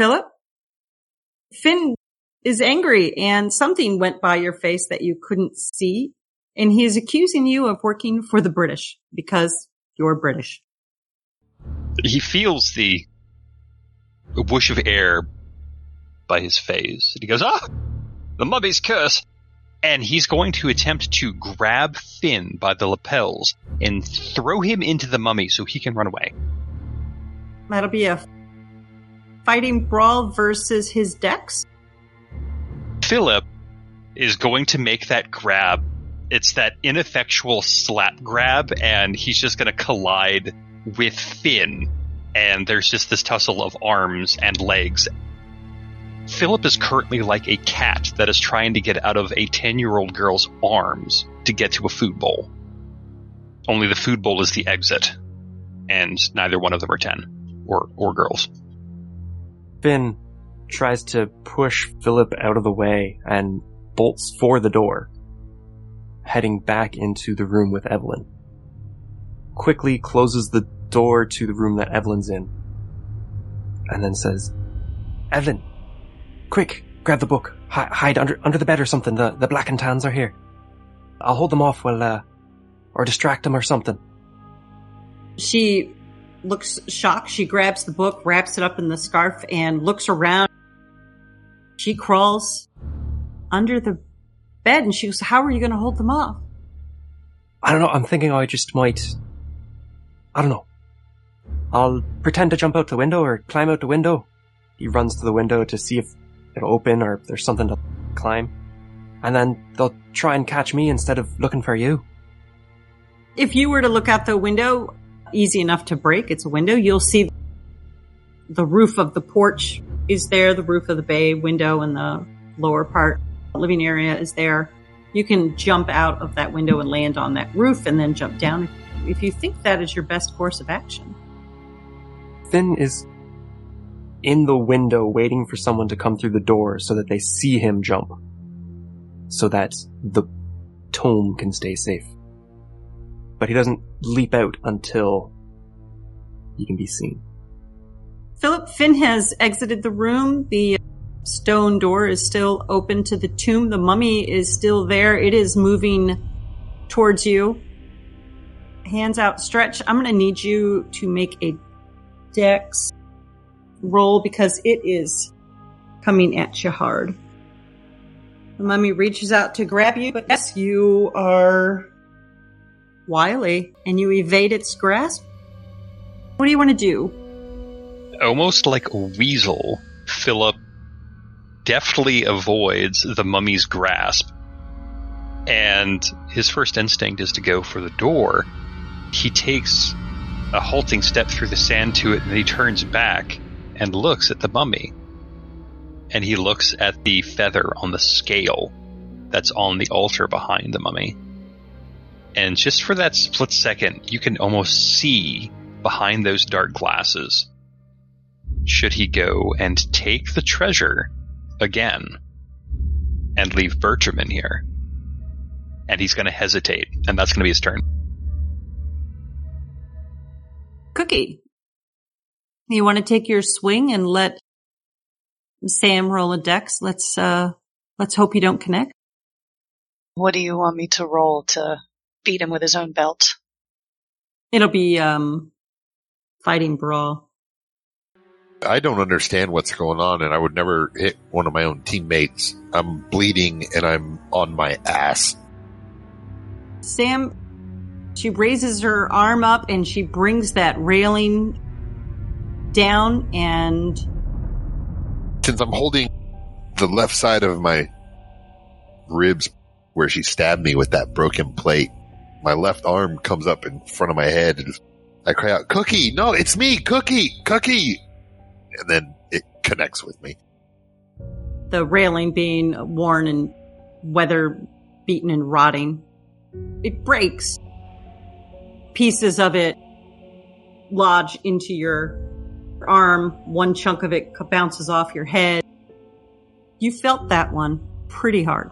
Philip, Finn is angry and something went by your face that you couldn't see. And he is accusing you of working for the British because you're British. He feels the whoosh of air by his face. And he goes, ah, the mummy's curse. And he's going to attempt to grab Finn by the lapels and throw him into the mummy so he can run away. That'll be a fighting brawl versus his dex. Philip is going to make that grab. It's that ineffectual slap grab, and he's just going to collide with Finn. And there's just this tussle of arms and legs. Philip is currently like a cat that is trying to get out of a 10 year old girl's arms to get to a food bowl. Only the food bowl is the exit, and neither one of them are 10 or, or girls. Finn tries to push Philip out of the way and bolts for the door, heading back into the room with Evelyn. Quickly closes the door to the room that Evelyn's in, and then says, Evelyn, quick, grab the book, hide under under the bed or something. The the black and tans are here. I'll hold them off while, uh, or distract them or something. She looks shocked. She grabs the book, wraps it up in the scarf, and looks around. She crawls under the bed and she goes, How are you going to hold them off? I don't know. I'm thinking I just might. I don't know. I'll pretend to jump out the window or climb out the window. He runs to the window to see if it'll open or if there's something to climb. And then they'll try and catch me instead of looking for you. If you were to look out the window, easy enough to break, it's a window, you'll see the roof of the porch is there, the roof of the bay window and the lower part living area is there. You can jump out of that window and land on that roof and then jump down if you think that is your best course of action. Finn is in the window waiting for someone to come through the door so that they see him jump. So that the tome can stay safe. But he doesn't leap out until he can be seen. Philip Finn has exited the room. The stone door is still open to the tomb. The mummy is still there. It is moving towards you. Hands outstretched. I'm going to need you to make a dex roll because it is coming at you hard. The mummy reaches out to grab you, but yes, you are wily and you evade its grasp. What do you want to do? Almost like a weasel, Philip deftly avoids the mummy's grasp. And his first instinct is to go for the door. He takes a halting step through the sand to it and he turns back and looks at the mummy. And he looks at the feather on the scale that's on the altar behind the mummy. And just for that split second, you can almost see behind those dark glasses. Should he go and take the treasure again and leave Bertram in here? And he's going to hesitate, and that's going to be his turn. Cookie, you want to take your swing and let Sam roll a dex? Let's uh let's hope you don't connect. What do you want me to roll to beat him with his own belt? It'll be um fighting brawl. I don't understand what's going on, and I would never hit one of my own teammates. I'm bleeding and I'm on my ass. Sam she raises her arm up and she brings that railing down and Since I'm holding the left side of my ribs where she stabbed me with that broken plate, my left arm comes up in front of my head and I cry out, Cookie! No, it's me! Cookie! Cookie! And then it connects with me. the railing being worn and weather beaten and rotting. It breaks. Pieces of it lodge into your arm. One chunk of it bounces off your head. You felt that one pretty hard.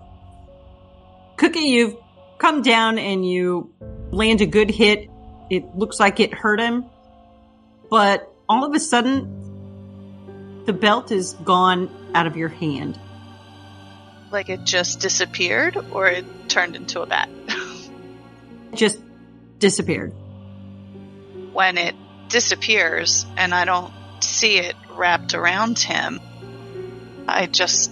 Cookie, you've come down and you land a good hit. It looks like it hurt him. But all of a sudden, The belt is gone out of your hand. Like it just disappeared or it turned into a bat? Just disappeared. when it disappears and I don't see it wrapped around him, I just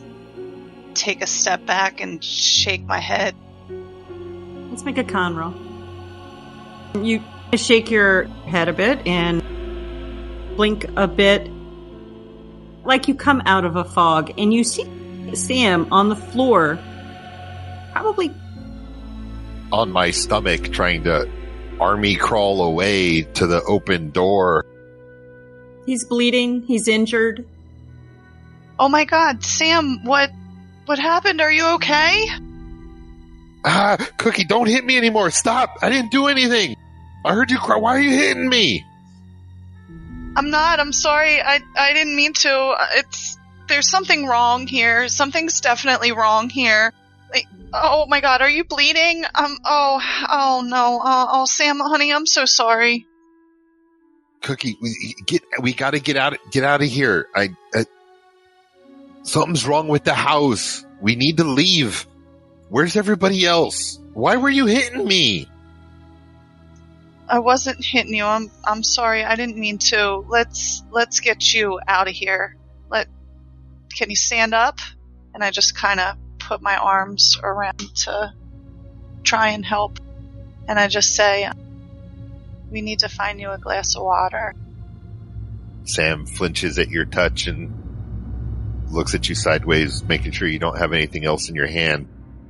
take a step back and shake my head. Let's make a con roll. You shake your head a bit and blink a bit, like you come out of a fog, and you see Sam on the floor, probably On my stomach, trying to army crawl away to the open door. he's bleeding, he's injured. Oh my god, Sam, what what happened? Are you okay? Ah, Cookie, don't hit me anymore. Stop. I didn't do anything. I heard you cry. Why are you hitting me? I'm not. I'm sorry. I I didn't mean to. It's there's something wrong here. Something's definitely wrong here. Like, oh my god, are you bleeding? Um. Oh. Oh no. Oh, oh Sam, honey, I'm so sorry. Cookie, we get we got to get out get out of here. I, I something's wrong with the house. We need to leave. Where's everybody else? Why were you hitting me? I wasn't hitting you. I'm I'm sorry. I didn't mean to. Let's let's get you out of here. Let Can you stand up? And I just kind of put my arms around to try and help. And I just say, "We need to find you a glass of water." Sam flinches at your touch and looks at you sideways, making sure you don't have anything else in your hand.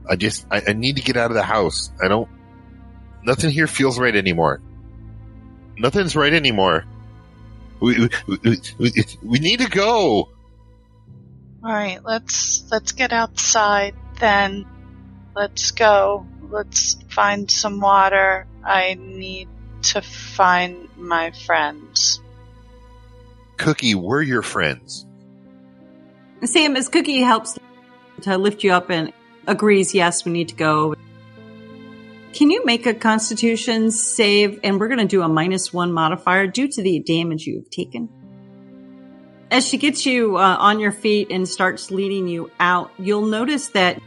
I just I, I need to get out of the house. I don't. Nothing here feels right anymore. Nothing's right anymore. We we, we, we, we need to go. All right, let's let's get outside then. Let's go. Let's find some water. I need to find my friends. Cookie, we're your friends. Sam, as Cookie helps to lift you up and agrees, yes, we need to go. Can you make a constitution save? And we're going to do a minus one modifier due to the damage you have taken. As she gets you uh, on your feet and starts leading you out, you'll notice that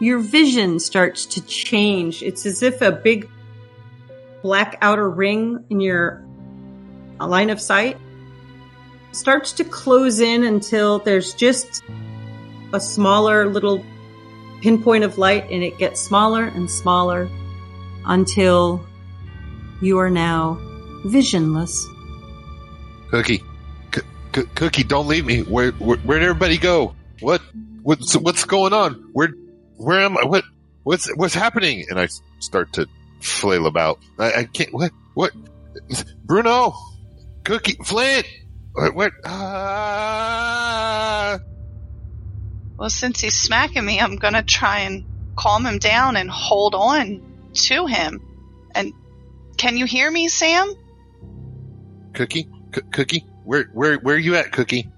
your vision starts to change. It's as if a big black outer ring in your line of sight starts to close in until there's just a smaller little pinpoint of light and it gets smaller and smaller until you are now visionless. Cookie, C- C- Cookie, don't leave me. Where, where where'd everybody go? What what's what's going on? Where where am I? What what's what's happening? And I start to flail about. I, I can't. What what? Bruno, Cookie, Flint. What? what? Ah. Well, since he's smacking me, I'm gonna try and calm him down and hold on to him. And can you hear me, Sam? Cookie, C- Cookie, where where where are you at, Cookie?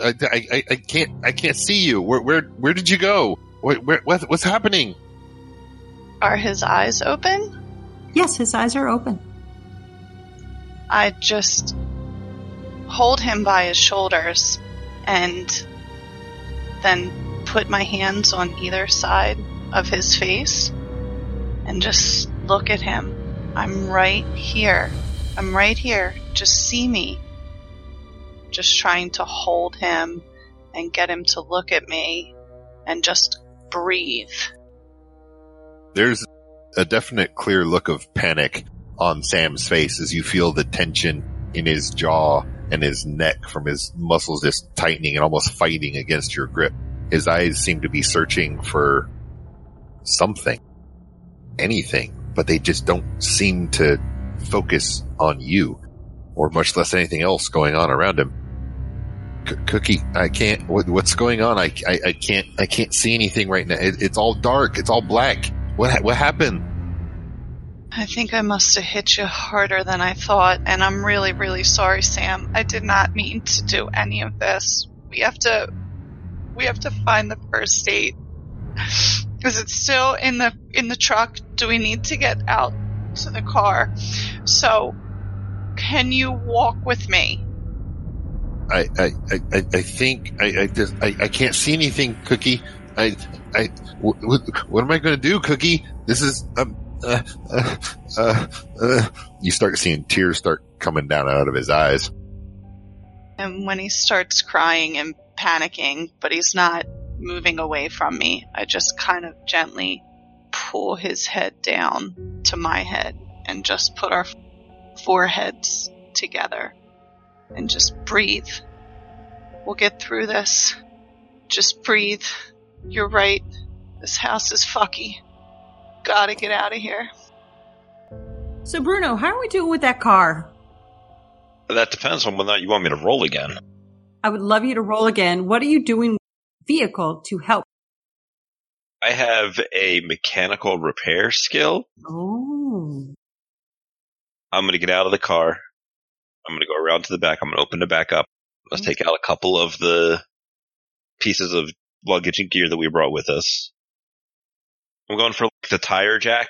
I, I, I- I can't I can't see you. Where where where did you go? What where, what what's happening? Are his eyes open? Yes, his eyes are open. I just hold him by his shoulders and then put my hands on either side of his face and just look at him. I'm right here. I'm right here. Just see me. Just trying to hold him and get him to look at me and just breathe. There's a definite clear look of panic on Sam's face as you feel the tension in his jaw and his neck from his muscles just tightening and almost fighting against your grip. His eyes seem to be searching for something, anything, but they just don't seem to focus on you or much less anything else going on around him. C- Cookie, I can't. What, what's going on? I, I, I can't. I can't see anything right now. It, it's all dark. It's all black. What what happened? I think I must have hit you harder than I thought, and I'm really, really sorry, Sam. I did not mean to do any of this. We have to, we have to find the first aid. Is it still in the in the truck? Do we need to get out to the car? So, can you walk with me? I, I, I, I I think I, I just, I, I can't see anything, Cookie. I, I, what, what am I going to do, Cookie? This is, um, uh, uh, uh. You start seeing tears start coming down out of his eyes. And when he starts crying and panicking, but he's not moving away from me, I just kind of gently pull his head down to my head and just put our foreheads together and just breathe. We'll get through this. Just breathe. You're right. This house is fucky. Gotta get out of here. So, Bruno, how are we doing with that car? That depends on whether or not you want me to roll again. I would love you to roll again. What are you doing with the vehicle to help? I have a mechanical repair skill. Oh. I'm going to get out of the car. I'm going to go around to the back. I'm going to open it back up. Let's take out a couple of the pieces of luggage and gear that we brought with us. I'm going for like, the tire jack.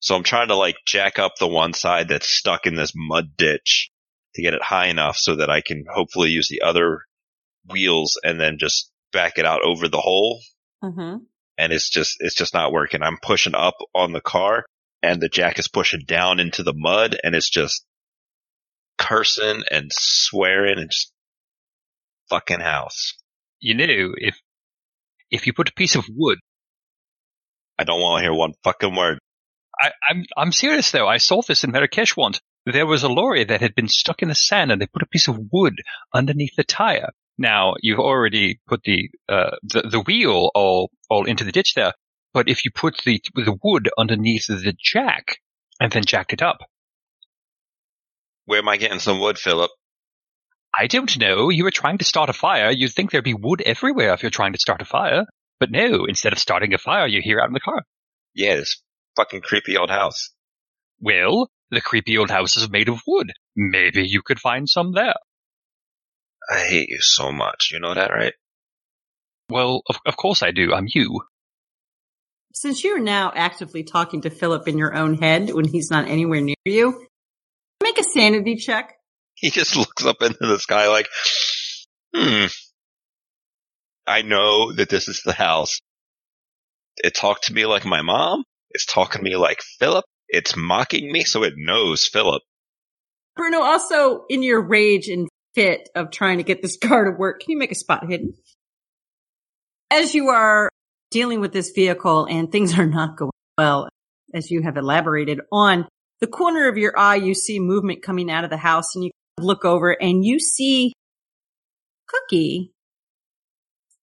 So I'm trying to like jack up the one side that's stuck in this mud ditch to get it high enough so that I can hopefully use the other wheels and then just back it out over the hole. Mm-hmm. And it's just, it's just not working. I'm pushing up on the car and the jack is pushing down into the mud and it's just cursing and swearing and just fucking house. You know, if if you put a piece of wood, I don't want to hear one fucking word. I, I'm I'm serious though. I saw this in Marrakesh once. There was a lorry that had been stuck in the sand, and they put a piece of wood underneath the tire. Now you've already put the uh, the, the wheel all all into the ditch there, but if you put the the wood underneath the jack and then jacked it up, Where am I getting some wood, Philip? I don't know. You were trying to start a fire. You'd think there'd be wood everywhere if you're trying to start a fire. But no, instead of starting a fire, you're here out in the car. Yeah, this fucking creepy old house. Well, the creepy old house is made of wood. Maybe you could find some there. I hate you so much. You know that, right? Well, of, of course I do. I'm you. Since you're now actively talking to Philip in your own head when he's not anywhere near you, make a sanity check. He just looks up into the sky like, hmm. I know that this is the house. It talked to me like my mom. It's talking to me like Philip. It's mocking me, so it knows Philip. Bruno, also in your rage and fit of trying to get this car to work, can you make a spot hidden? As you are dealing with this vehicle and things are not going well, as you have elaborated on the corner of your eye, you see movement coming out of the house and you look over and you see Cookie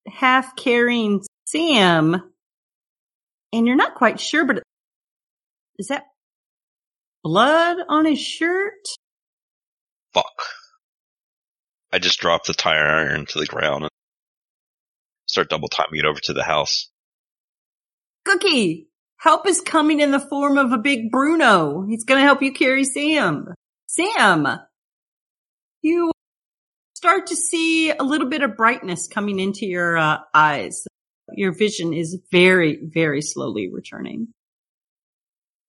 half carrying Sam and you're not quite sure, but is that blood on his shirt? Fuck. I just drop the tire iron to the ground and start double timing it over to the house. Cookie, help is coming in the form of a big Bruno. He's going to help you carry Sam. Sam, you start to see a little bit of brightness coming into your uh, eyes. Your vision is very, very slowly returning.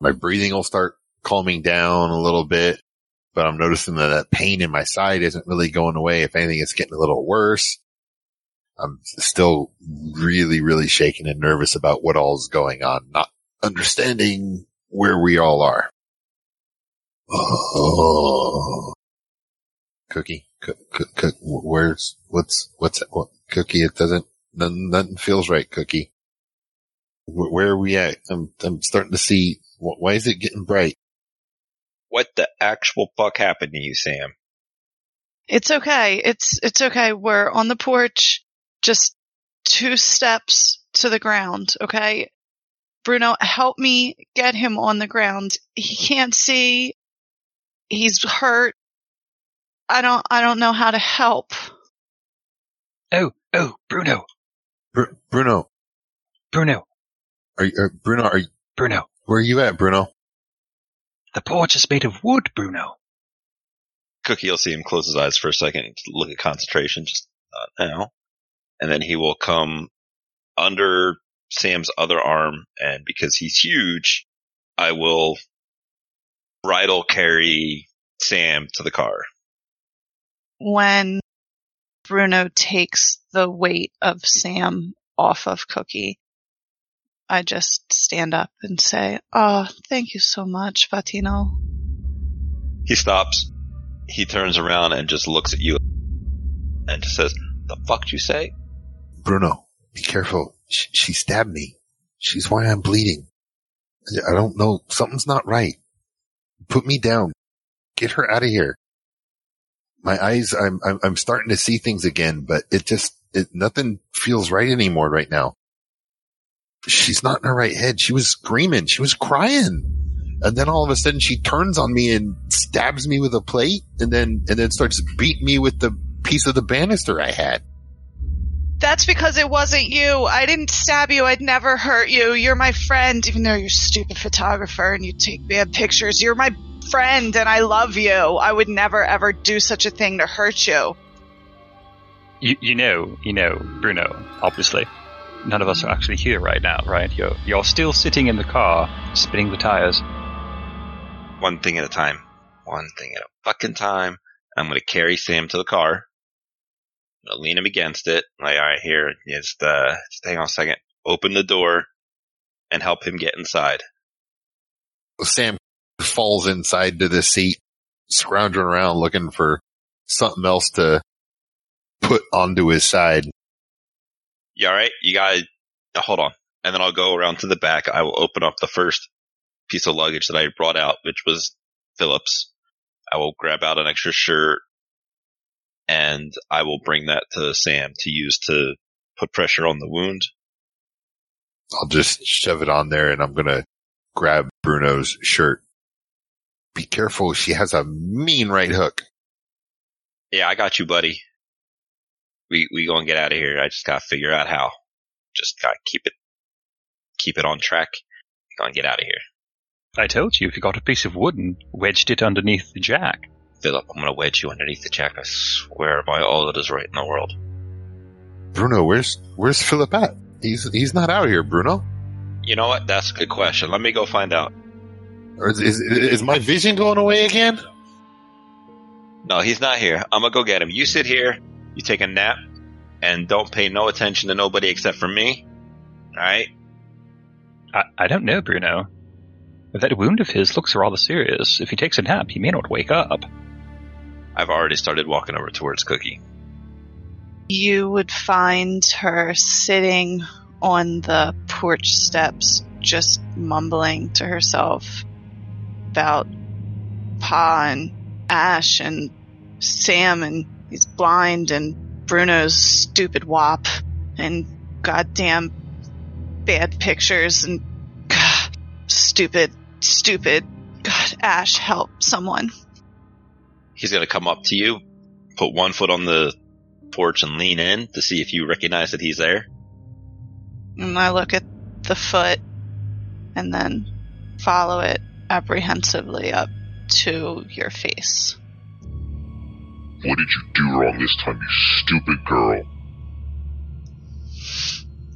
My breathing will start calming down a little bit, but I'm noticing that that pain in my side isn't really going away. If anything, it's getting a little worse. I'm still really, really shaken and nervous about what all's going on, not understanding where we all are. Oh. Cookie, cook, cook, cook, where's, what's, what's, what, Cookie, it doesn't, nothing, nothing feels right, Cookie. Where, where are we at? I'm, I'm starting to see, why is it getting bright? What the actual fuck happened to you, Sam? It's okay. It's it's okay. We're on the porch, just two steps to the ground, okay? Bruno, help me get him on the ground. He can't see. He's hurt. I don't I don't know how to help. Oh, oh, Bruno, Br- Bruno, Bruno, are you, are, Bruno, are you, Bruno. where are you at, Bruno? The porch is made of wood, Bruno. Cookie will see him close his eyes for a second, look at concentration, just not now. And then he will come under Sam's other arm, and because he's huge, I will bridle carry Sam to the car. When Bruno takes the weight of Sam off of Cookie, I just stand up and say, Oh, thank you so much, Patatino. He stops. He turns around and just looks at you and just says, The fuck did you say? Bruno, be careful. She, she stabbed me. She's why I'm bleeding. I don't know. Something's not right. Put me down. Get her out of here. My eyes, I'm, I'm, I'm starting to see things again, but it just, it, nothing feels right anymore right now. She's not in her right head. She was screaming. She was crying. And then all of a sudden she turns on me and stabs me with a plate and then, and then starts beating me with the piece of the banister I had. That's because it wasn't you. I didn't stab you. I'd never hurt you. You're my friend, even though you're a stupid photographer and you take bad pictures. You're my friend and I love you. I would never ever do such a thing to hurt you. You, you know, you know, Bruno, obviously. None of us are actually here right now, right? You're, you're still sitting in the car, spinning the tires. One thing at a time. One thing at a fucking time. I'm going to carry Sam to the car. I'm going to lean him against it. Like, all right, here, just, uh, just hang on a second. Open the door and help him get inside. Sam falls inside to the seat, scrounging around looking for something else to put onto his side. You all right? You got to hold on. And then I'll go around to the back. I will open up the first piece of luggage that I brought out, which was Philip's. I will grab out an extra shirt and I will bring that to Sam to use to put pressure on the wound. I'll just shove it on there and I'm going to grab Bruno's shirt. Be careful. She has a mean right hook. Yeah, I got you, buddy. We, we gonna get out of here. I just gotta figure out how. Just gotta keep it, keep it on track. We gonna get out of here. I told you if you got a piece of wood and wedged it underneath the jack. Philip, I'm gonna wedge you underneath the jack. I swear by all that is right in the world. Bruno, where's, where's Philip at? He's, he's not out here, Bruno. You know what? That's a good question. Let me go find out. Or is, is, is my vision going away again? No, he's not here. I'm gonna go get him. You sit here, you take a nap, and don't pay no attention to nobody except for me. Alright? I, I don't know, Bruno. That wound of his looks rather serious. If he takes a nap, he may not wake up. I've already started walking over towards Cookie. You would find her sitting on the porch steps, just mumbling to herself about Pa and Ash and Sam and he's blind and Bruno's stupid wop and goddamn bad pictures and God, stupid, stupid. God, Ash, help someone. He's gonna come up to you, put one foot on the porch and lean in to see if you recognize that he's there. And I look at the foot and then follow it apprehensively up to your face. What did you do wrong this time, you stupid girl?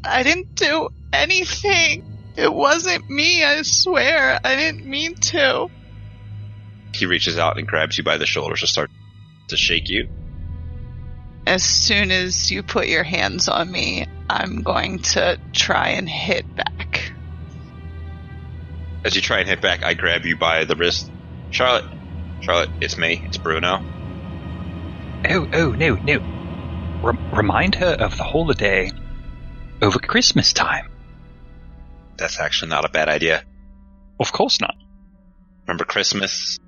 I didn't do anything. It wasn't me, I swear. I didn't mean to. He reaches out and grabs you by the shoulders to start to shake you. As soon as you put your hands on me, I'm going to try and hit back. As you try and hit back, I grab you by the wrist. Charlotte, Charlotte, it's me. It's Bruno. Oh, oh, no, no. Rem- remind her of the holiday over Christmas time. That's actually not a bad idea. Of course not. Remember Christmas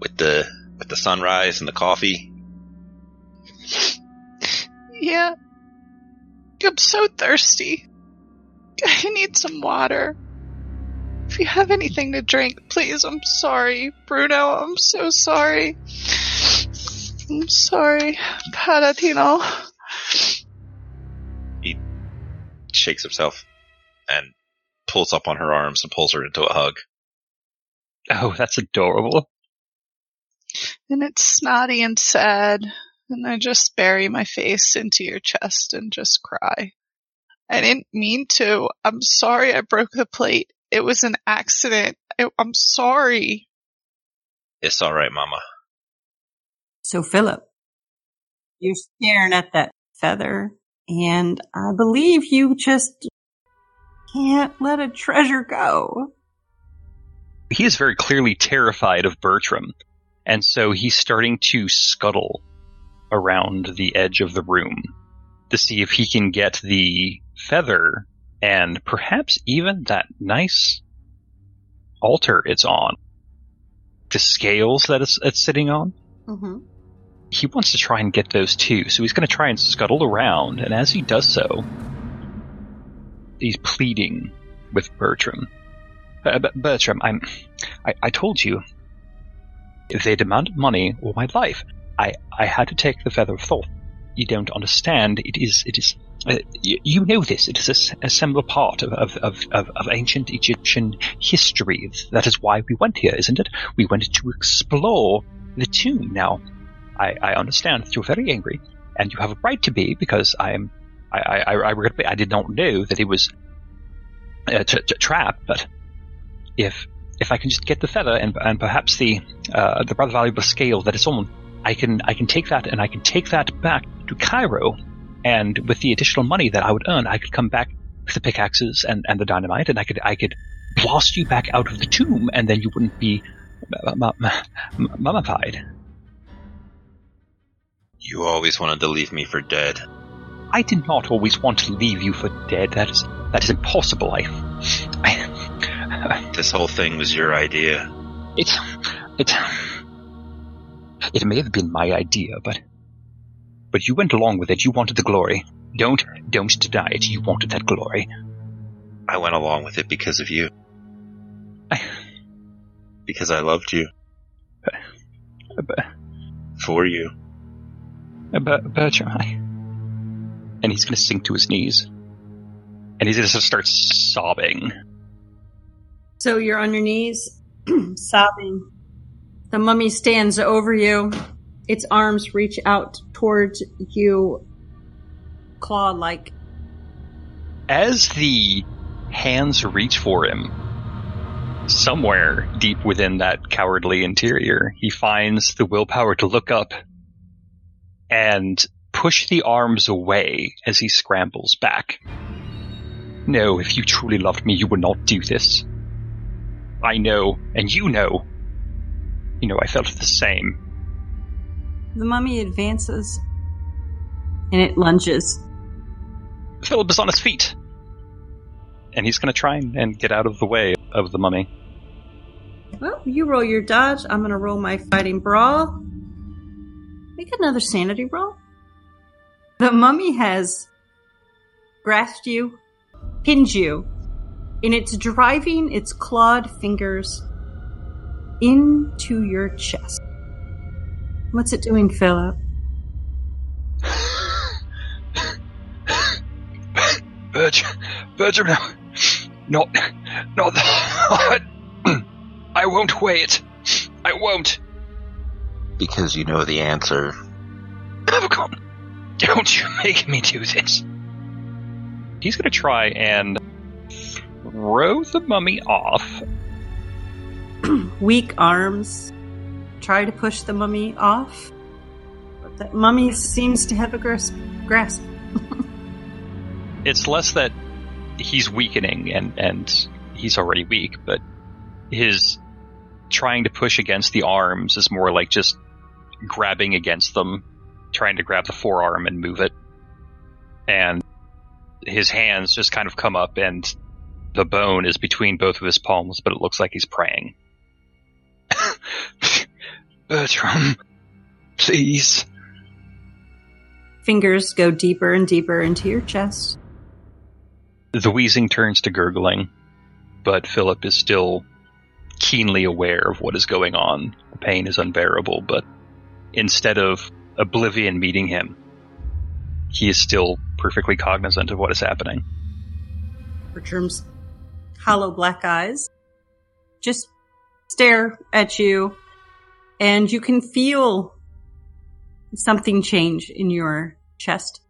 with the with the sunrise and the coffee? Yeah. I'm so thirsty. I need some water. If you have anything to drink, please, I'm sorry. Bruno, I'm so sorry. I'm sorry. Patatino. Shakes himself and pulls up on her arms and pulls her into a hug. Oh, that's adorable. And it's snotty and sad. And I just bury my face into your chest and just cry. I didn't mean to. I'm sorry I broke the plate. It was an accident. I, I'm sorry. It's all right, Mama. So, Philip, You're staring at that feather, and I believe you just can't let a treasure go. He is very clearly terrified of Bertram, and so he's starting to scuttle around the edge of the room to see if he can get the feather and perhaps even that nice altar it's on. The scales that it's, it's sitting on. Mm-hmm. He wants to try and get those too, so he's going to try and scuttle around, and as he does so, he's pleading with Bertram. Uh, Bertram, I'm, I, I told you, if they demanded money or my life, I, I had to take the feather of thought. You don't understand. It is, it is, uh, you, you know this. it is a similar part of, of, of, of, ancient Egyptian history. That is why we went here, isn't it? We went to explore the tomb. Now, I, I understand that you're very angry, and you have a right to be because I am. I, I, I, I. Did not know that it was a t- t- trap, but if if I can just get the feather and and perhaps the uh, the rather valuable scale that it's on, I can I can take that and I can take that back to Cairo, and with the additional money that I would earn, I could come back with the pickaxes and, and the dynamite, and I could I could blast you back out of the tomb, and then you wouldn't be mu- mu- mummified. You always wanted to leave me for dead. I did not always want to leave you for dead. That is that is impossible. I, I This whole thing was your idea. it it it may have been my idea, but but you went along with it. You wanted the glory. Don't don't deny it. You wanted that glory. I went along with it because of you. I, Because I loved you. but, For you. but Bertram, I, and he's going to sink to his knees, and he's going to start sobbing. So you're on your knees, sobbing. The mummy stands over you. Its arms reach out towards you, claw like. As the hands reach for him, somewhere deep within that cowardly interior, he finds the willpower to look up and push the arms away as he scrambles back. No, if you truly loved me, you would not do this. I know, and you know. You know, I felt the same. The mummy advances and it lunges. Philip is on his feet. And he's going to try and, and get out of the way of the mummy. Well, you roll your dodge. I'm going to roll my fighting brawl. Make another sanity roll. The mummy has grasped you, pinned you, and it's driving its clawed fingers into your chest. What's it doing, Philip? Bertram, Bertram, no, not, not that. I won't wait. I won't. Because you know the answer. Come, don't you make me do this. He's gonna try and throw the mummy off. Weak arms try to push the mummy off, but the mummy seems to have a grasp. grasp. It's less that he's weakening and, and he's already weak, but his trying to push against the arms is more like just grabbing against them, trying to grab the forearm and move it. And his hands just kind of come up and the bone is between both of his palms, but it looks like he's praying. Bertram, please. Fingers go deeper and deeper into your chest. The wheezing turns to gurgling, but Philip is still keenly aware of what is going on. The pain is unbearable, but instead of oblivion meeting him, he is still perfectly cognizant of what is happening. Bertram's hollow black eyes just stare at you, and you can feel something change in your chest.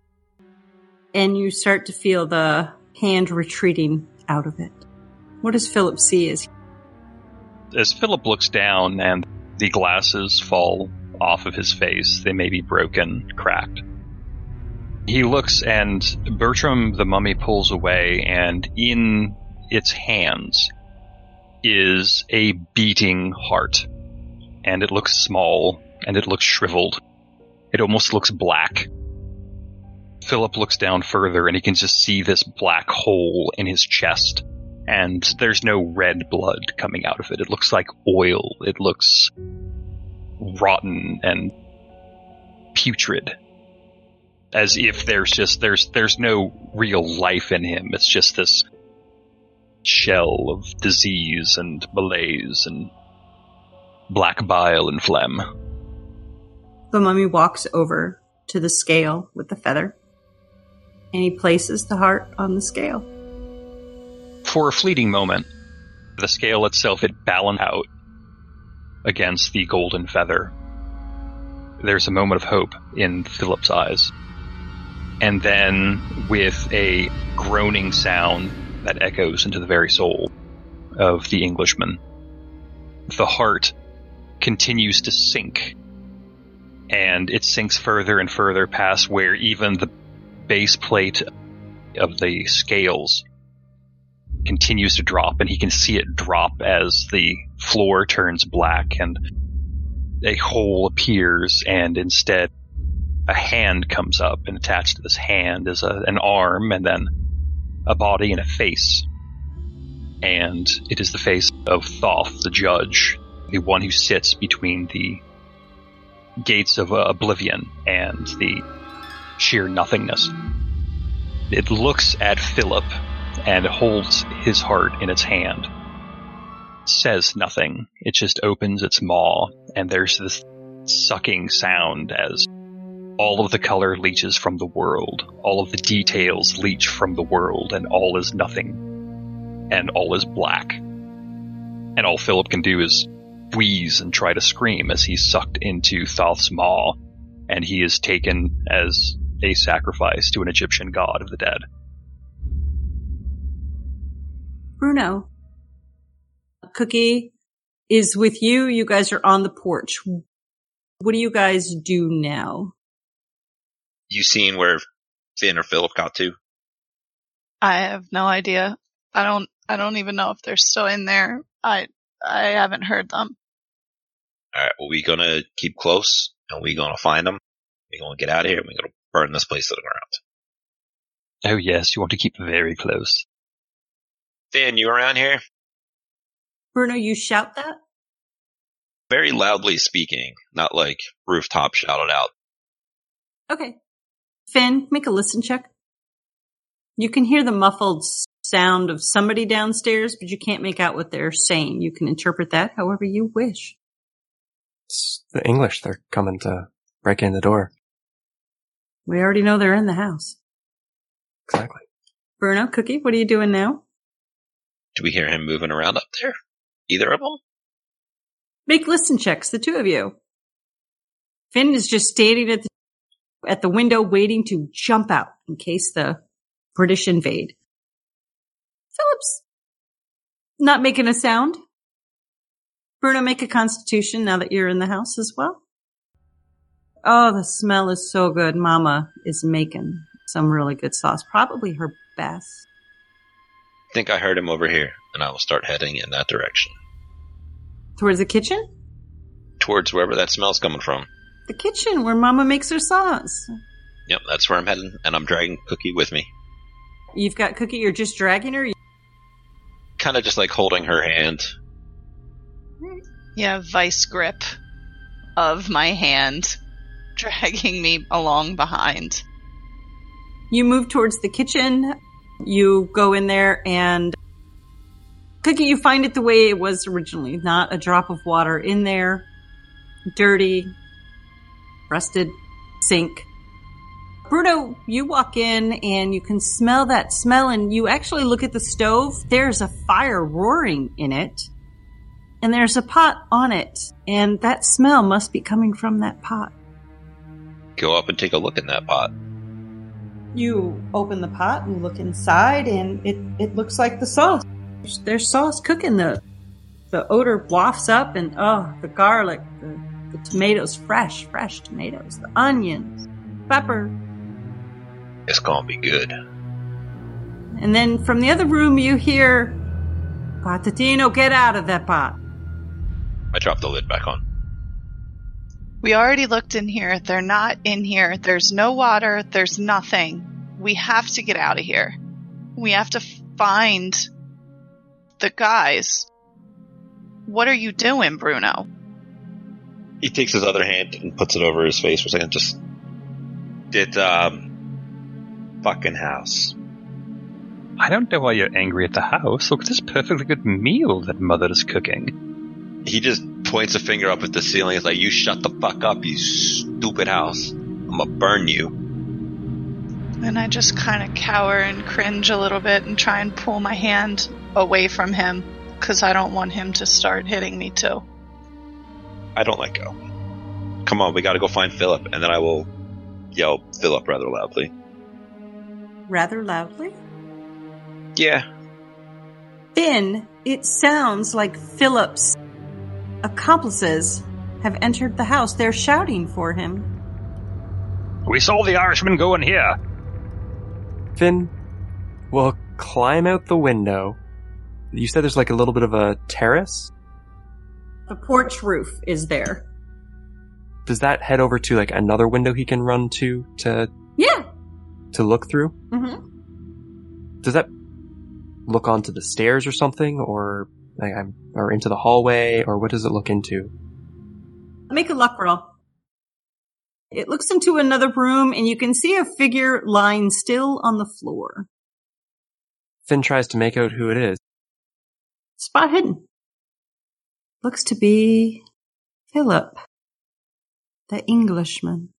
And you start to feel the hand retreating out of it. What does Philip see as As Philip looks down and the glasses fall off of his face. They may be broken, cracked. He looks and Bertram the mummy pulls away and in its hands is a beating heart. And it looks small and it looks shriveled. It almost looks black. Philip looks down further and he can just see this black hole in his chest. And there's no red blood coming out of it. It looks like oil. It looks rotten and putrid. As if there's just there's there's no real life in him. It's just this shell of disease and malaise and black bile and phlegm. The mummy walks over to the scale with the feather and he places the heart on the scale. For a fleeting moment, the scale itself it balances out against the golden feather. There's a moment of hope in Philip's eyes. And then, with a groaning sound that echoes into the very soul of the Englishman, the heart continues to sink. And it sinks further and further past where even the base plate of the scales continues to drop, and he can see it drop as the floor turns black and a hole appears, and instead a hand comes up, and attached to this hand is a, an arm, and then a body and a face. And it is the face of Thoth, the judge, the one who sits between the gates of uh, oblivion and the sheer nothingness. It looks at Philip and holds his heart in its hand. It says nothing. It just opens its maw, and there's this sucking sound as all of the color leaches from the world, all of the details leach from the world, and all is nothing, and all is black. And all Philip can do is wheeze and try to scream as he's sucked into Thoth's maw, and he is taken as a sacrifice to an Egyptian god of the dead. Bruno, Cookie is with you. You guys are on the porch. What do you guys do now? You seen where Finn or Philip got to? I have no idea. I don't. I don't even know if they're still in there. I. I haven't heard them. All right. Well, we gonna keep close, and we're gonna find them. We're gonna get out of here, and we're gonna burn this place to the ground. Oh yes, you want to keep very close. Finn, you around here? Bruno, you shout that? Very loudly speaking, not like rooftop shouted out. Okay. Finn, make a listen check. You can hear the muffled sound of somebody downstairs, but you can't make out what they're saying. You can interpret that however you wish. It's the English. They're coming to break in the door. We already know they're in the house. Exactly. Bruno, Cookie, what are you doing now? Do we hear him moving around up there? Either of them? Make listen checks, the two of you. Finn is just standing at the, at the window waiting to jump out in case the British invade. Philip's not making a sound. Bruno, make a constitution now that you're in the house as well. Oh, the smell is so good. Mama is making some really good sauce. Probably her best. I think I heard him over here, and I will start heading in that direction. Towards the kitchen? Towards wherever that smell's coming from. The kitchen where Mama makes her sauce. Yep, that's where I'm heading, and I'm dragging Cookie with me. You've got Cookie, you're just dragging her? Kind of just like holding her hand. Yeah, vice grip of my hand, dragging me along behind. You move towards the kitchen. You go in there and Cookie, you find it the way it was originally. Not a drop of water in there. Dirty. Rusted. Sink. Bruno, you walk in and you can smell that smell and you actually look at the stove. There's a fire roaring in it. And there's a pot on it. And that smell must be coming from that pot. Go up and take a look in that pot. You open the pot and look inside, and it, it looks like the sauce. There's sauce cooking. The the odor wafts up, and oh, the garlic, the The tomatoes, fresh, fresh tomatoes. The onions, pepper. It's gonna be good. And then from the other room, you hear, Patatino, get out of that pot. I drop the lid back on. We already looked in here. They're not in here. There's no water. There's nothing. We have to get out of here. We have to find the guys. What are you doing, Bruno? He takes his other hand and puts it over his face for a second. Just did um fucking house. I don't know why you're angry at the house. Look at this perfectly good meal that Mother is cooking. He just points a finger up at the ceiling. It's like, "You shut the fuck up, you stupid house. I'm gonna burn you." And I just kind of cower and cringe a little bit and try and pull my hand away from him because I don't want him to start hitting me too. I don't let go. Come on, we gotta go find Philip, and then I will yell Philip rather loudly. Rather loudly. Yeah, Finn, it sounds like Philip's accomplices have entered the house. They're shouting for him. We saw the Irishman go in here. Finn will climb out the window. You said there's like a little bit of a terrace. The porch roof is there. Does that head over to like another window he can run to to Yeah. to look through? Mm-hmm. Does that look onto the stairs or something, or like, I'm- or into the hallway, or what does it look into? Make a luck roll. It looks into another room and you can see a figure lying still on the floor. Finn tries to make out who it is. Spot hidden. Looks to be Philip, the Englishman.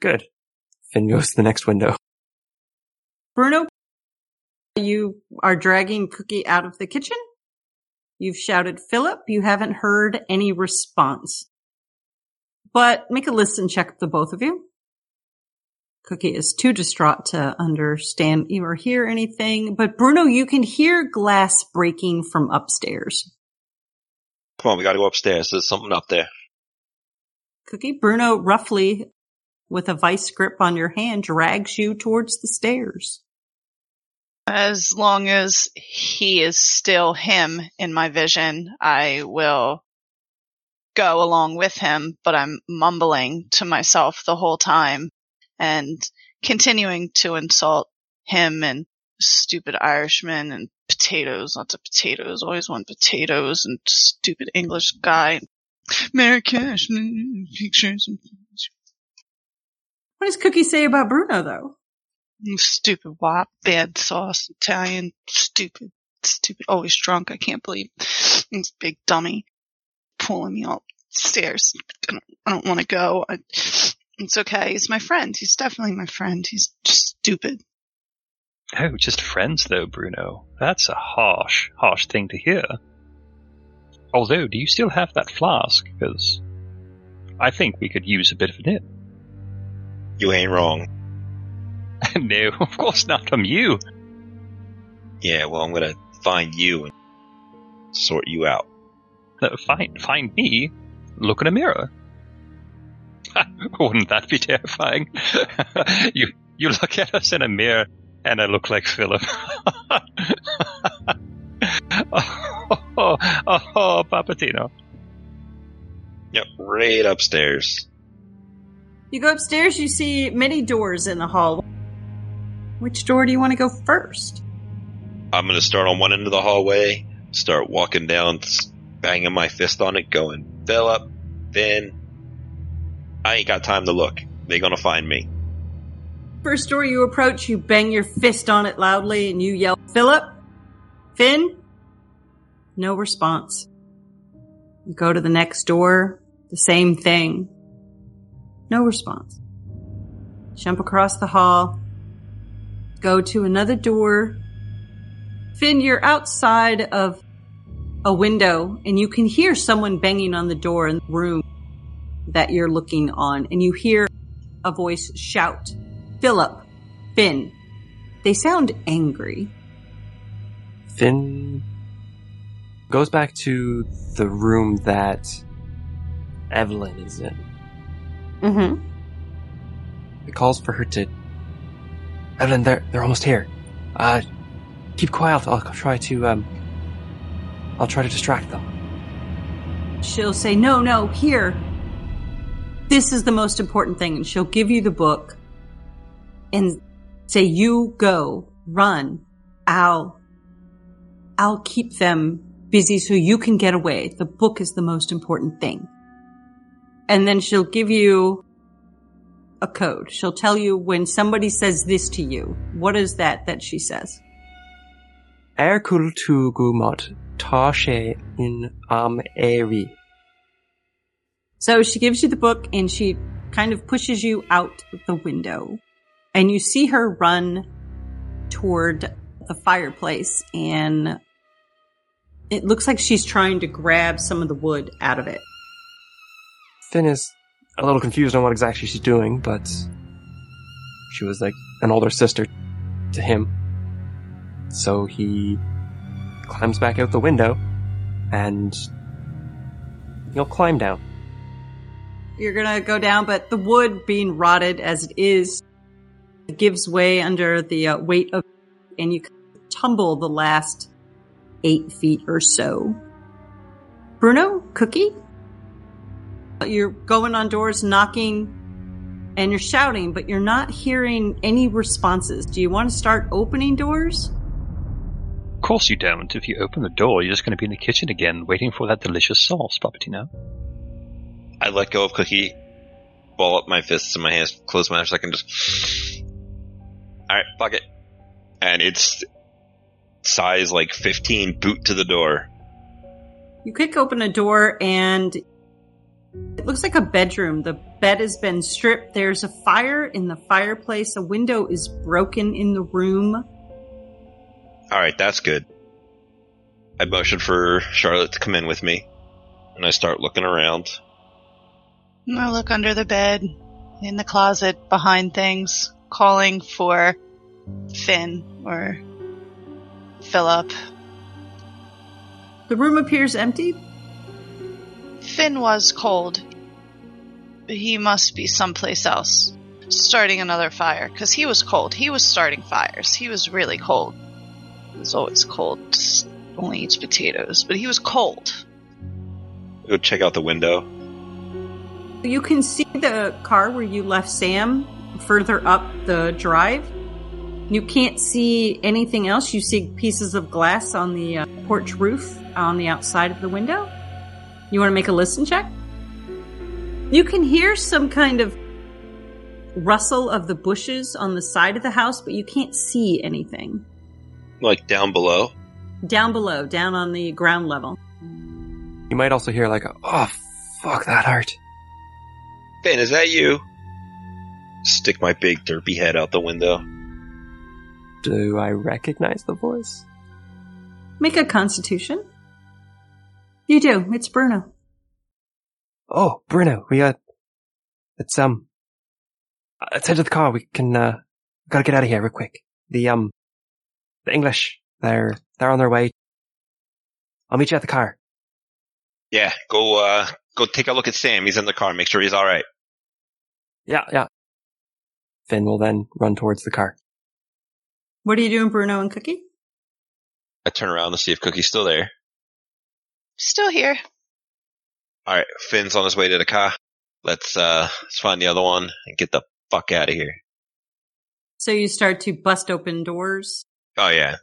Good. Finn goes to the next window. Bruno, you are dragging Cookie out of the kitchen. You've shouted Philip. You haven't heard any response. But make a listen check the both of you. Cookie is too distraught to understand or hear anything. But Bruno, you can hear glass breaking from upstairs. come on, we gotta go upstairs. There's something up there. Cookie, Bruno roughly with a vice grip on your hand drags you towards the stairs. As long as he is still him in my vision, I will go along with him, but I'm mumbling to myself the whole time and continuing to insult him and stupid Irishman and potatoes, lots of potatoes, always want potatoes and stupid English guy. Mm, pictures, What does Cookie say about Bruno though? Stupid wop, bad sauce, Italian, stupid, stupid, always drunk. I can't believe this big dummy pulling me upstairs. I don't, I don't want to go. I, it's okay. He's my friend. He's definitely my friend. He's just stupid. Oh, just friends though, Bruno. That's a harsh, harsh thing to hear. Although, do you still have that flask? Because I think we could use a bit of a nip. You ain't wrong. no, of course not from you. Yeah, well, I'm gonna find you and sort you out. Uh, find, find me. Look in a mirror. Wouldn't that be terrifying? you, you look at us in a mirror, and I look like Philip. oh, oh, oh, Patatino. Yep, right upstairs. You go upstairs, you see many doors in the hall. Which door do you want to go first? I'm gonna start on one end of the hallway, start walking down, banging my fist on it, going, Philip, Finn. I ain't got time to look. They're gonna find me. First door you approach, you bang your fist on it loudly and you yell, Philip? Finn? No response. You go to the next door, the same thing. No response. Jump across the hall, go to another door. Finn, you're outside of a window and you can hear someone banging on the door in the room that you're looking on and you hear a voice shout, Philip, Finn. They sound angry. Finn goes back to the room that Evelyn is in. Mm-hmm. It calls for her to. Evelyn, they're they're almost here. Uh, keep quiet. I'll try to um. I'll try to distract them. She'll say, No, no, here. This is the most important thing. And she'll give you the book and say, You go, run. I'll, I'll keep them busy so you can get away. The book is the most important thing. And then she'll give you a code. She'll tell you when somebody says this to you. What is that that she says? Erkul tu gumot tashe in am eri. So she gives you the book and she kind of pushes you out the window. And you see her run toward the fireplace and it looks like she's trying to grab some of the wood out of it. Finn is a little confused on what exactly she's doing, but she was like an older sister to him. So he climbs back out the window and he'll climb down. You're gonna go down, but the wood being rotted as it is gives way under the uh, weight of, and you tumble the last eight feet or so. Bruno, Cookie? You're going on doors, knocking, and you're shouting, but you're not hearing any responses. Do you want to start opening doors? Of course you don't. If you open the door, you're just going to be in the kitchen again, waiting for that delicious sauce, Patatino. I let go of Cookie, ball up my fists in my hands, close my eyes so I can just. Alright, fuck it. And it's size like 15 boot to the door. You kick open a door and it looks like a bedroom. The bed has been stripped. There's a fire in the fireplace. A window is broken in the room. Alright, that's good. I motion for Charlotte to come in with me. And I start looking around. I look under the bed, in the closet, behind things, calling for Finn or Philip. The room appears empty. Finn was cold. He must be someplace else. Starting another fire, because he was cold. He was starting fires. He was really cold. He was always cold. Just only eats potatoes. But he was cold. Go check out the window. You can see the car where you left Sam further up the drive. You can't see anything else. You see pieces of glass on the uh, porch roof on the outside of the window. You want to make a listen check? You can hear some kind of rustle of the bushes on the side of the house, but you can't see anything. Like down below. Down below, down on the ground level. You might also hear like, a, oh, fuck, that hurt. Ben, is that you? Stick my big derpy head out the window. Do I recognize the voice? Make a constitution. You do. It's Bruno. Oh, Bruno, we uh, it's um, let's head to the car. We can uh, gotta get out of here real quick. The um, the English, they're they're on their way. I'll meet you at the car. Yeah, go uh go take a look at Sam. He's in the car. Make sure he's alright. Yeah, yeah. Finn will then run towards the car. What are you doing, Bruno and Cookie? I turn around to see if Cookie's still there. Still here. Alright, Finn's on his way to the car. Let's uh let's find the other one and get the fuck out of here. So you start to bust open doors. Oh yeah.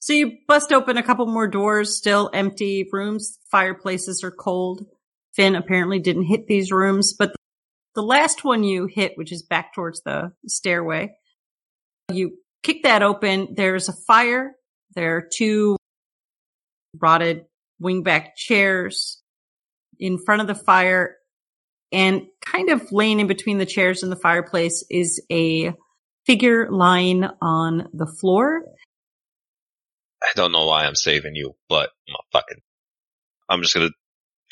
So you bust open a couple more doors, still empty rooms. Fireplaces are cold. Finn apparently didn't hit these rooms, but the last one you hit, which is back towards the stairway, you kick that open. There's a fire. There are two rotted wingback chairs in front of the fire and kind of laying in between the chairs and the fireplace is a figure lying on the floor. I don't know why I'm saving you, but I'm fucking I'm just gonna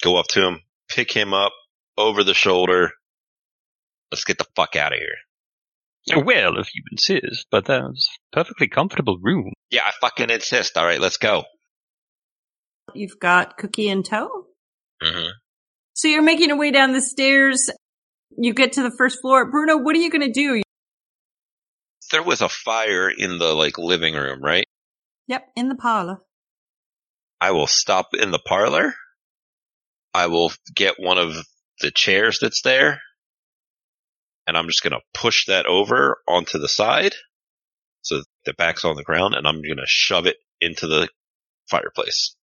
go up to him, pick him up over the shoulder. Let's get the fuck out of here. Well, if you insist, but that's a perfectly comfortable room. Yeah, I fucking insist. Alright, let's go. You've got Cookie in tow. Mm-hmm. So you're making your way down the stairs. You get to the first floor. Bruno, what are you going to do? There was a fire in the like living room, right? Yep, in the parlor. I will stop in the parlor. I will get one of the chairs that's there. And I'm just going to push that over onto the side. So the back's on the ground and I'm going to shove it into the fireplace.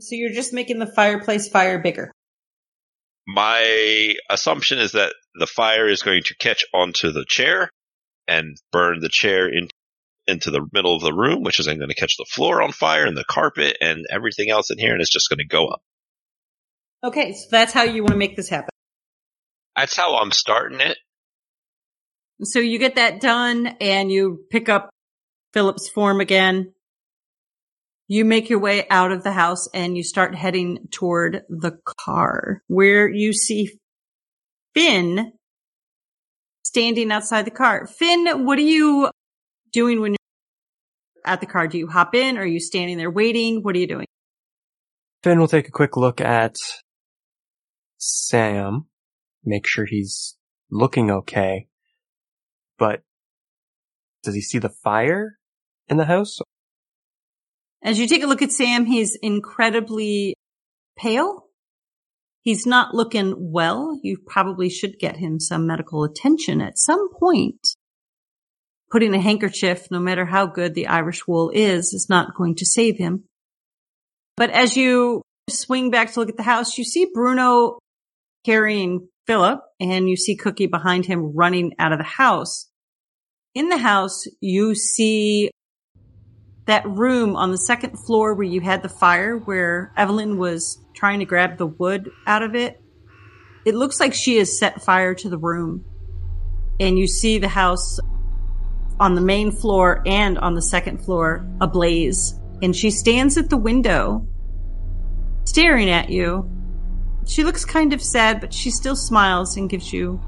So you're just making the fireplace fire bigger. My assumption is that the fire is going to catch onto the chair and burn the chair in, into the middle of the room, which is then going to catch the floor on fire and the carpet and everything else in here, and it's just going to go up. Okay, so that's how you want to make this happen. That's how I'm starting it. So you get that done and you pick up Philip's form again. You make your way out of the house and you start heading toward the car where you see Finn standing outside the car. Finn, what are you doing when you're at the car? Do you hop in? Or are you standing there waiting? What are you doing? Finn will take a quick look at Sam, make sure he's looking okay. But does he see the fire in the house? As you take a look at Sam, he's incredibly pale. He's not looking well. You probably should get him some medical attention at some point. Putting a handkerchief, no matter how good the Irish wool is, is not going to save him. But as you swing back to look at the house, you see Bruno carrying Philip and you see Cookie behind him running out of the house. In the house, you see that room on the second floor where you had the fire where Evelyn was trying to grab the wood out of it. It looks like she has set fire to the room. And you see the house on the main floor and on the second floor ablaze. And she stands at the window staring at you. She looks kind of sad, but she still smiles and gives you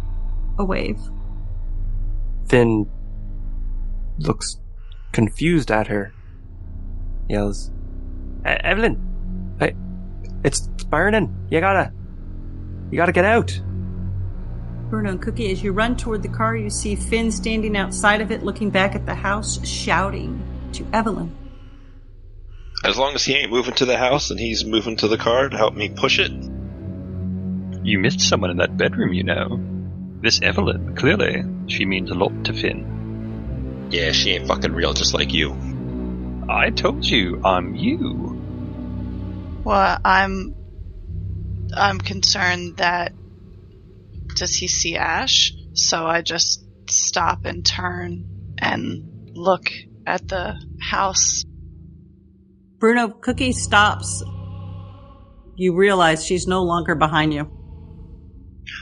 a wave. Finn looks confused at her. Yells, "E- Evelyn, I, it's burning. You gotta, you gotta get out. Bruno and Cookie, as you run toward the car, you see Finn standing outside of it, looking back at the house, shouting to Evelyn. As long as he ain't moving to the house and he's moving to the car to help me push it. You missed someone in that bedroom, you know. This Evelyn, clearly, she means a lot to Finn. Yeah, she ain't fucking real, just like you. I told you, I'm you. Well, I'm I'm concerned that does he see Ash? So I just stop and turn and look at the house. Bruno, Cookie stops. You realize she's no longer behind you.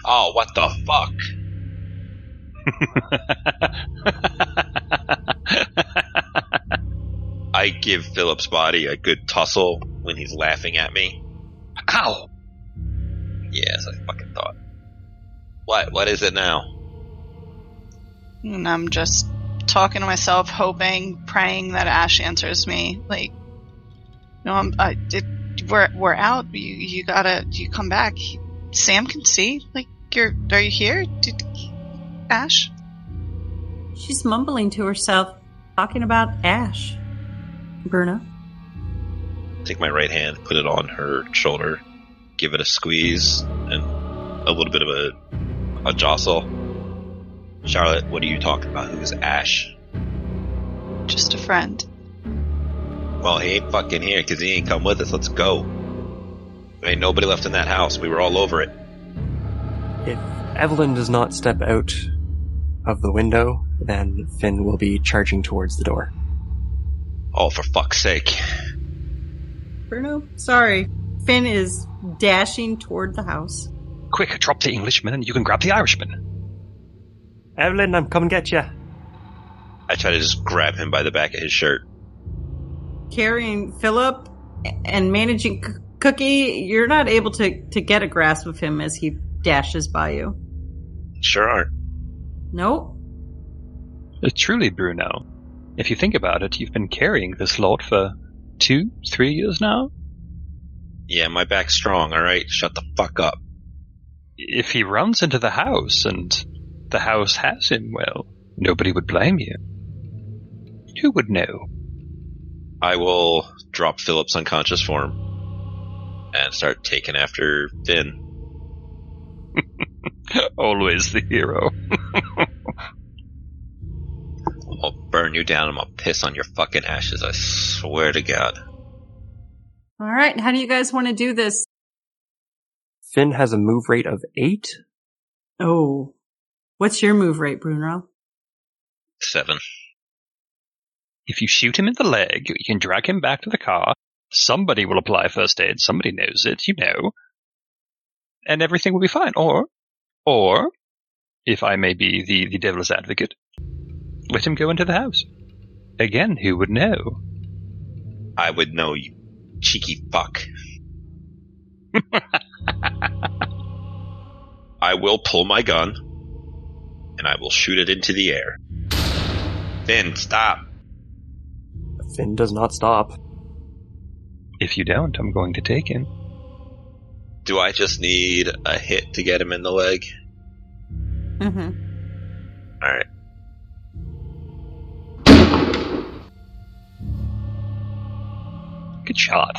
Oh, what the fuck? I give Philip's body a good tussle when he's laughing at me. Ow! Yes, I fucking thought. What? What is it now? And I'm just talking to myself, hoping, praying that Ash answers me. Like, no, I'm, I, did, we're, we're out. You, you gotta, you come back. Sam can see. Like, you're, are you here? Did, Ash? She's mumbling to herself, talking about Ash. Bruno. Take my right hand, put it on her shoulder, give it a squeeze, and a little bit of a, a jostle. Charlotte, what are you talking about? Who's Ash? Just a friend. Well, he ain't fucking here because he ain't come with us. Let's go. There ain't nobody left in that house. We were all over it. If Evelyn does not step out of the window, then Finn will be charging towards the door. Oh, for fuck's sake. Bruno? Sorry. Finn is dashing toward the house. Quick, drop the Englishman and you can grab the Irishman. Evelyn, I'm coming get you. I try to just grab him by the back of his shirt. Carrying Philip and managing C- Cookie, you're not able to, to get a grasp of him as he dashes by you. Sure aren't. Nope. Uh, truly, Bruno. If you think about it, you've been carrying this load for two, three years now? Yeah, my back's strong, alright? Shut the fuck up. If he runs into the house and the house has him, well, nobody would blame you. Who would know? I will drop Philip's unconscious form and start taking after Finn. Always the hero. I'll burn you down and I'll piss on your fucking ashes, I swear to God. All right, how do you guys want to do this? Finn has a move rate of eight. Oh, what's your move rate, Bruno? Seven. If you shoot him in the leg, you can drag him back to the car. Somebody will apply first aid. Somebody knows it, you know. And everything will be fine. Or, or, if I may be the, the devil's advocate, let him go into the house. Again, who would know? I would know, you cheeky fuck. I will pull my gun and I will shoot it into the air. Finn, stop. Finn does not stop. If you don't, I'm going to take him. Do I just need a hit to get him in the leg? Mm-hmm. Alright. Good shot.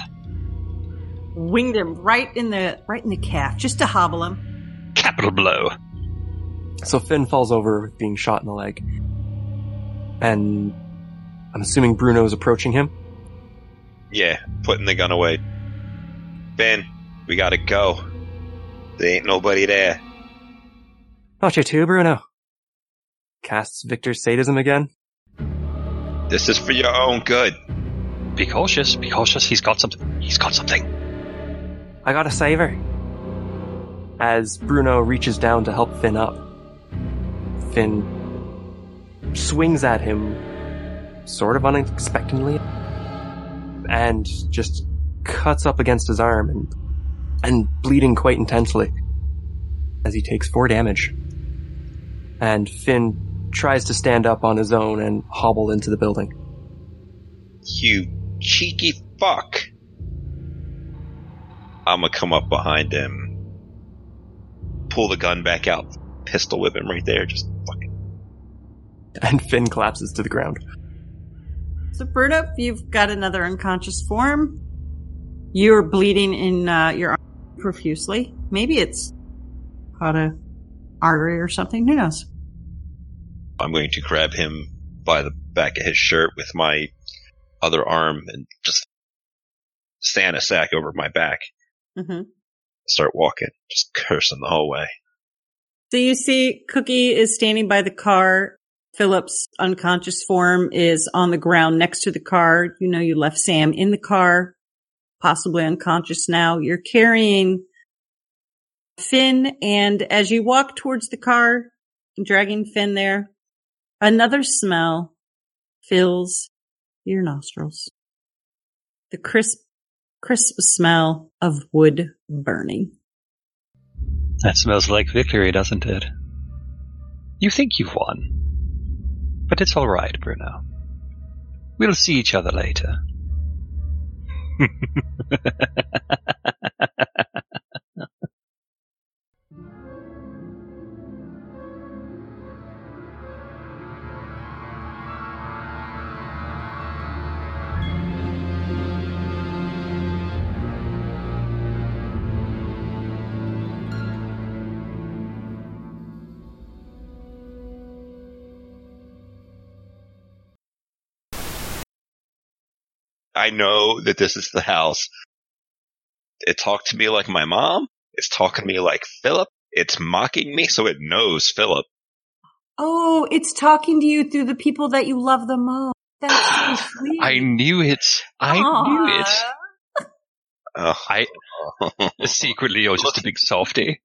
Winged him right in the right in the calf, just to hobble him. Capital blow. So Finn falls over with being shot in the leg. And I'm assuming Bruno is approaching him. Yeah, putting the gun away. Ben, we gotta go. There ain't nobody there. Not you too, Bruno. Casts Victor's sadism again. This is for your own good. Be cautious. Be cautious. He's got something. He's got something. I gotta save her. As Bruno reaches down to help Finn up, Finn swings at him sort of unexpectedly and just cuts up against his arm and, and bleeding quite intensely as he takes four damage. And Finn tries to stand up on his own and hobble into the building. You cheeky fuck. I'm gonna come up behind him, pull the gun back out, pistol whip him right there, just fucking. And Finn collapses to the ground. So, Bruno, you've got another unconscious form. You're bleeding in uh, your arm profusely. Maybe it's caught a artery or something. Who knows? I'm going to grab him by the back of his shirt with my other arm and just stand a sack over my back. Mm-hmm. Start walking, just cursing the whole way. So you see, Cookie is standing by the car. Philip's unconscious form is on the ground next to the car. You know, you left Sam in the car, possibly unconscious now. You're carrying Finn, and as you walk towards the car, dragging Finn there, another smell fills your nostrils. The crisp, crisp smell of wood burning. That smells like victory, doesn't it? You think you've won. But it's alright, Bruno. We'll see each other later. I know that this is the house. It talked to me like my mom. It's talking to me like Philip. It's mocking me, so it knows Philip. Oh, it's talking to you through the people that you love the most. That's so sweet. I knew it. I knew it. Oh, I secretly you're just a big softy.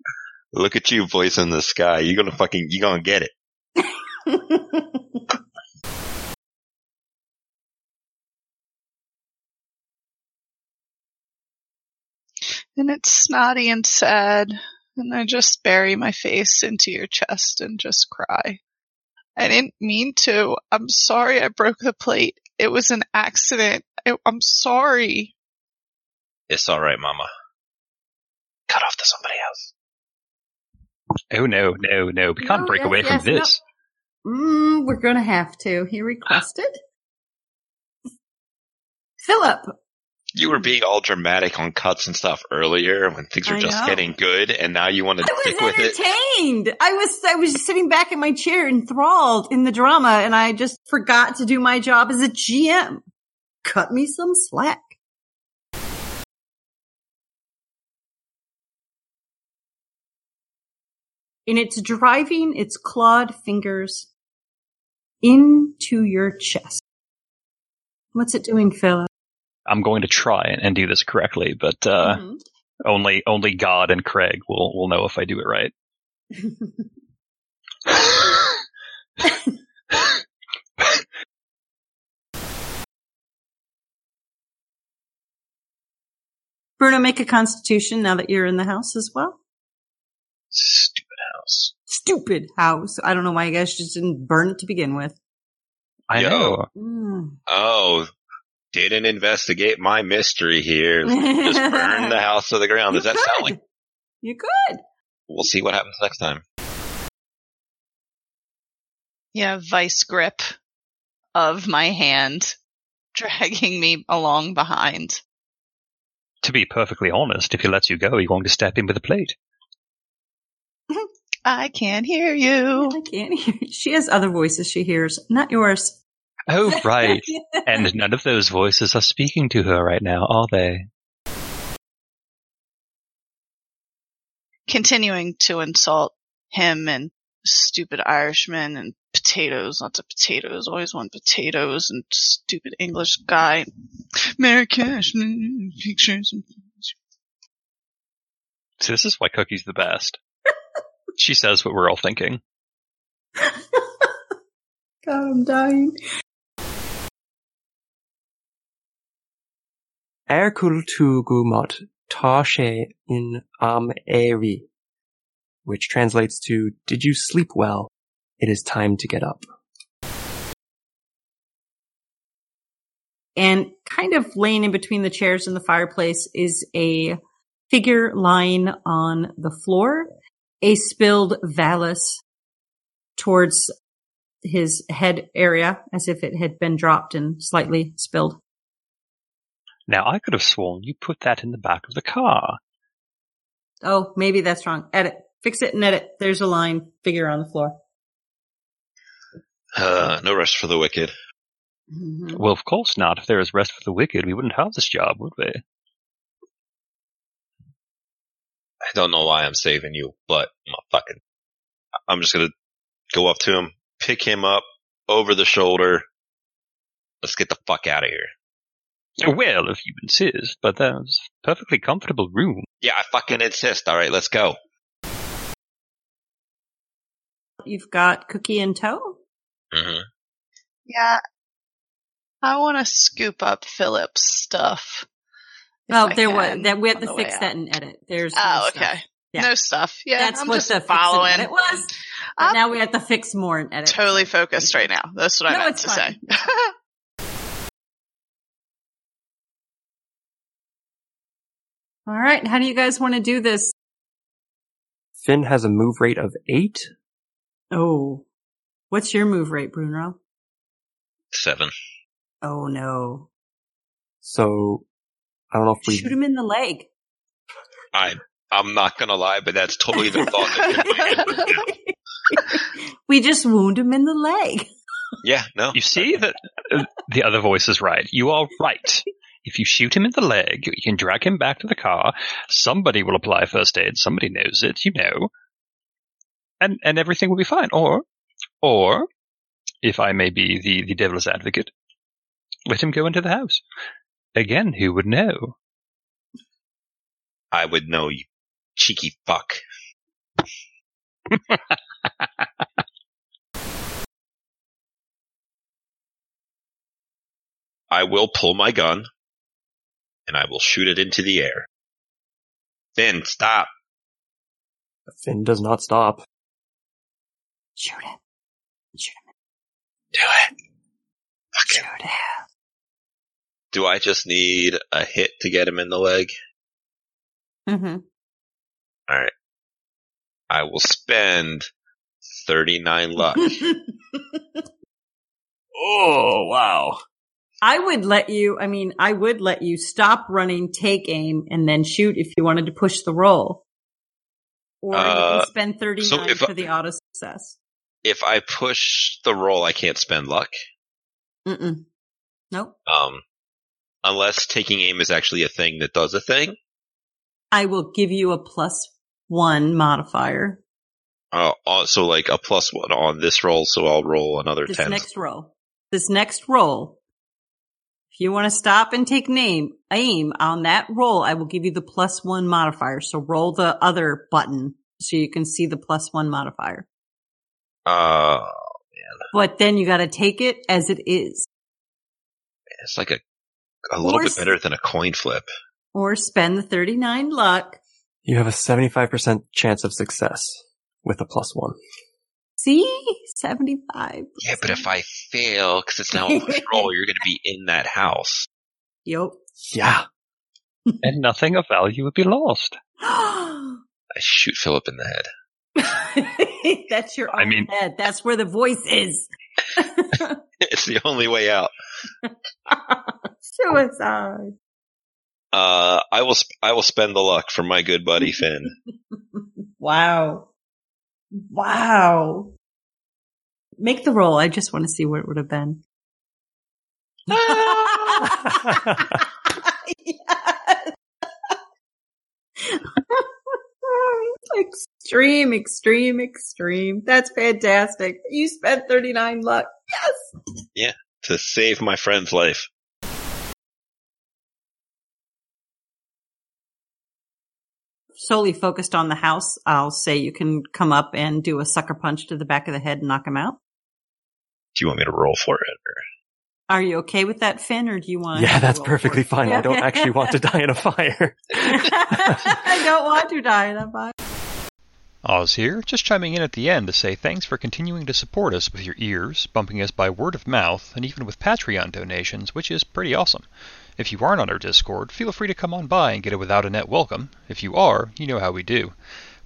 look at you, voice in the sky. You're gonna fucking, you're gonna get it. And it's snotty and sad. And I just bury my face into your chest and just cry. I didn't mean to. I'm sorry I broke the plate. It was an accident. I, I'm sorry. It's all right, Mama. Cut off to somebody else. Oh no, no, no. We can't No, break yes, away from yes, no. this. Mm, we're gonna have to. He requested. Philip, You were being all dramatic on cuts and stuff earlier when things were I just know. getting good, and now you want to stick with it. entertained. I was I was just sitting back in my chair enthralled in the drama, and I just forgot to do my job as a GM. Cut me some slack. And it's driving its clawed fingers into your chest. What's it doing, Philip? I'm going to try and, and do this correctly, but uh, Mhm. only only God and Craig will will know if I do it right. Bruno, make a constitution now that you're in the house as well. Stupid house. Stupid house. I don't know why you guys just didn't burn it to begin with. I Yo. know. Mm. Oh, didn't investigate my mystery here. Just burn the house to the ground. Does You that sound like? You could. We'll see what happens next time. Yeah, vice grip of my hand, dragging me along behind. To be perfectly honest, if he lets you go, you're going to step in with a plate. I can't hear you. I can't hear. You. She has other voices she hears, not yours. Oh, right. and none of those voices are speaking to her right now, are they? Continuing to insult him and stupid Irishman and potatoes, lots of potatoes, always want potatoes and stupid English guy. Mary Cash, mm, pictures. So this is why Cookie's the best. she says what we're all thinking. God, I'm dying. Erkultugumot Tashe in Am Eri, which translates to, Did you sleep well? It is time to get up. And kind of laying in between the chairs and the fireplace is a figure lying on the floor, a spilled valus towards his head area as if it had been dropped and slightly spilled. Now, I could have sworn you put that in the back of the car. Oh, maybe that's wrong. Edit. Fix it and edit. There's a line figure on the floor. Uh, no rest for the wicked. Mhm. Well, of course not. If there was rest for the wicked, we wouldn't have this job, would we? I don't know why I'm saving you, but I'm fucking. I'm just gonna go up to him, pick him up over the shoulder. Let's get the fuck out of here. Well, if you insist, but that's a perfectly comfortable room. Yeah, I fucking insist. All right, let's go. You've got Cookie in tow? hmm Yeah. I want to scoop up Philip's stuff. if Oh, I there was that we have on to fix that out. in edit. There's Oh, no stuff. okay. Yeah. No stuff. Yeah, That's I'm what just the fix in following. edit was. But now we have to fix more and edit. totally focused right now. That's what I No, meant to fine. say. All right. How do you guys want to do this? Finn has a move rate of 8. Oh, what's your move rate, Bruno? Seven. Oh no. So, I don't know if we... Shoot him in the leg. I I'm not gonna lie, but that's totally the thought. That we just wound him in the leg. yeah, no. You see that uh, the other voice is right. You are right. If you shoot him in the leg, you can drag him back to the car. Somebody will apply first aid. Somebody knows it, you know. And, and everything will be fine. Or, or, if I may be the, the devil's advocate, let him go into the house. Again, who would know? I would know you, cheeky fuck. I will pull my gun and I will shoot it into the air. Finn, stop. Finn does not stop. Shoot him. Shoot him. Do it. Fuck Shoot it. him. Do I just need a hit to get him in the leg? Mm-hmm. All right. I will spend 39 luck. Oh, wow. I would let you, I mean, I would let you stop running, take aim, and then shoot if you wanted to push the roll. Or you Uh, can spend 39 so if for I- the auto success. if I push the roll, I can't spend luck. Mm-mm. Nope. Um, unless taking aim is actually a thing that does a thing. I will give you a plus one modifier. Uh, uh, so like a plus one on this roll, so I'll roll another This 10. next roll. This next roll. If you want to stop and take name, aim on that roll, I will give you the plus one modifier. So roll the other button so you can see the plus one modifier. Uh, But then you got to take it as it is it's like a, a little Or bit better than a coin flip. or spend the 39 luck. You have a 75% chance of success with a plus one. See? 75. Yeah, but if I fail, because it's now a roll, you're going to be in that house. Yep. Yeah. And nothing of value would be lost. I shoot Philip in the head. That's your own I mean- head. That's where the voice is. it's the only way out. Suicide. Uh, I will. Sp- I will spend the luck for my good buddy Finn. Wow. Wow. Make the roll. I just want to see what it would have been. Yes. extreme, extreme, extreme. That's fantastic. You spent 39 luck. Yes. Yeah. To save my friend's life. Solely focused on the house, I'll say you can come up and do a sucker punch to the back of the head and knock him out. Do you want me to roll for it? Or? Are you okay with that, Finn, or do you want? Yeah, to that's roll perfectly for it? fine. I don't actually want to die in a fire. I don't want to die in a fire. Oz here, just chiming in at the end to say thanks for continuing to support us with your ears, bumping us by word of mouth, and even with Patreon donations, which is pretty awesome. If you aren't on our Discord, feel free to come on by and get a without a net welcome. If you are, you know how we do.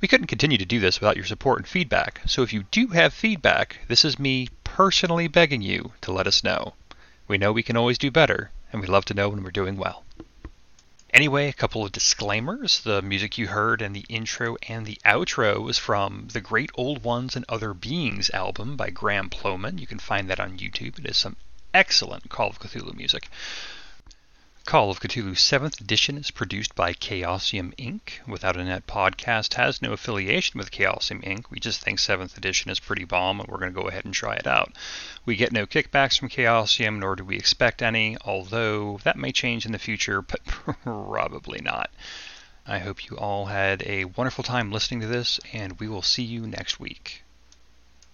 We couldn't continue to do this without your support and feedback, so if you do have feedback, this is me personally begging you to let us know. We know we can always do better, and we love to know when we're doing well. Anyway, a couple of disclaimers. The music you heard in the intro and the outro was from the Great Old Ones and Other Beings album by Graham Plowman. You can find that on YouTube. It is some excellent Call of Cthulhu music. Call of Cthulhu 7th edition is produced by Chaosium Inc. Without a Net podcast has no affiliation with Chaosium Inc. We just think 7th edition is pretty bomb and we're going to go ahead and try it out. We get no kickbacks from Chaosium, nor do we expect any, although that may change in the future, but probably not. I hope you all had a wonderful time listening to this, and we will see you next week.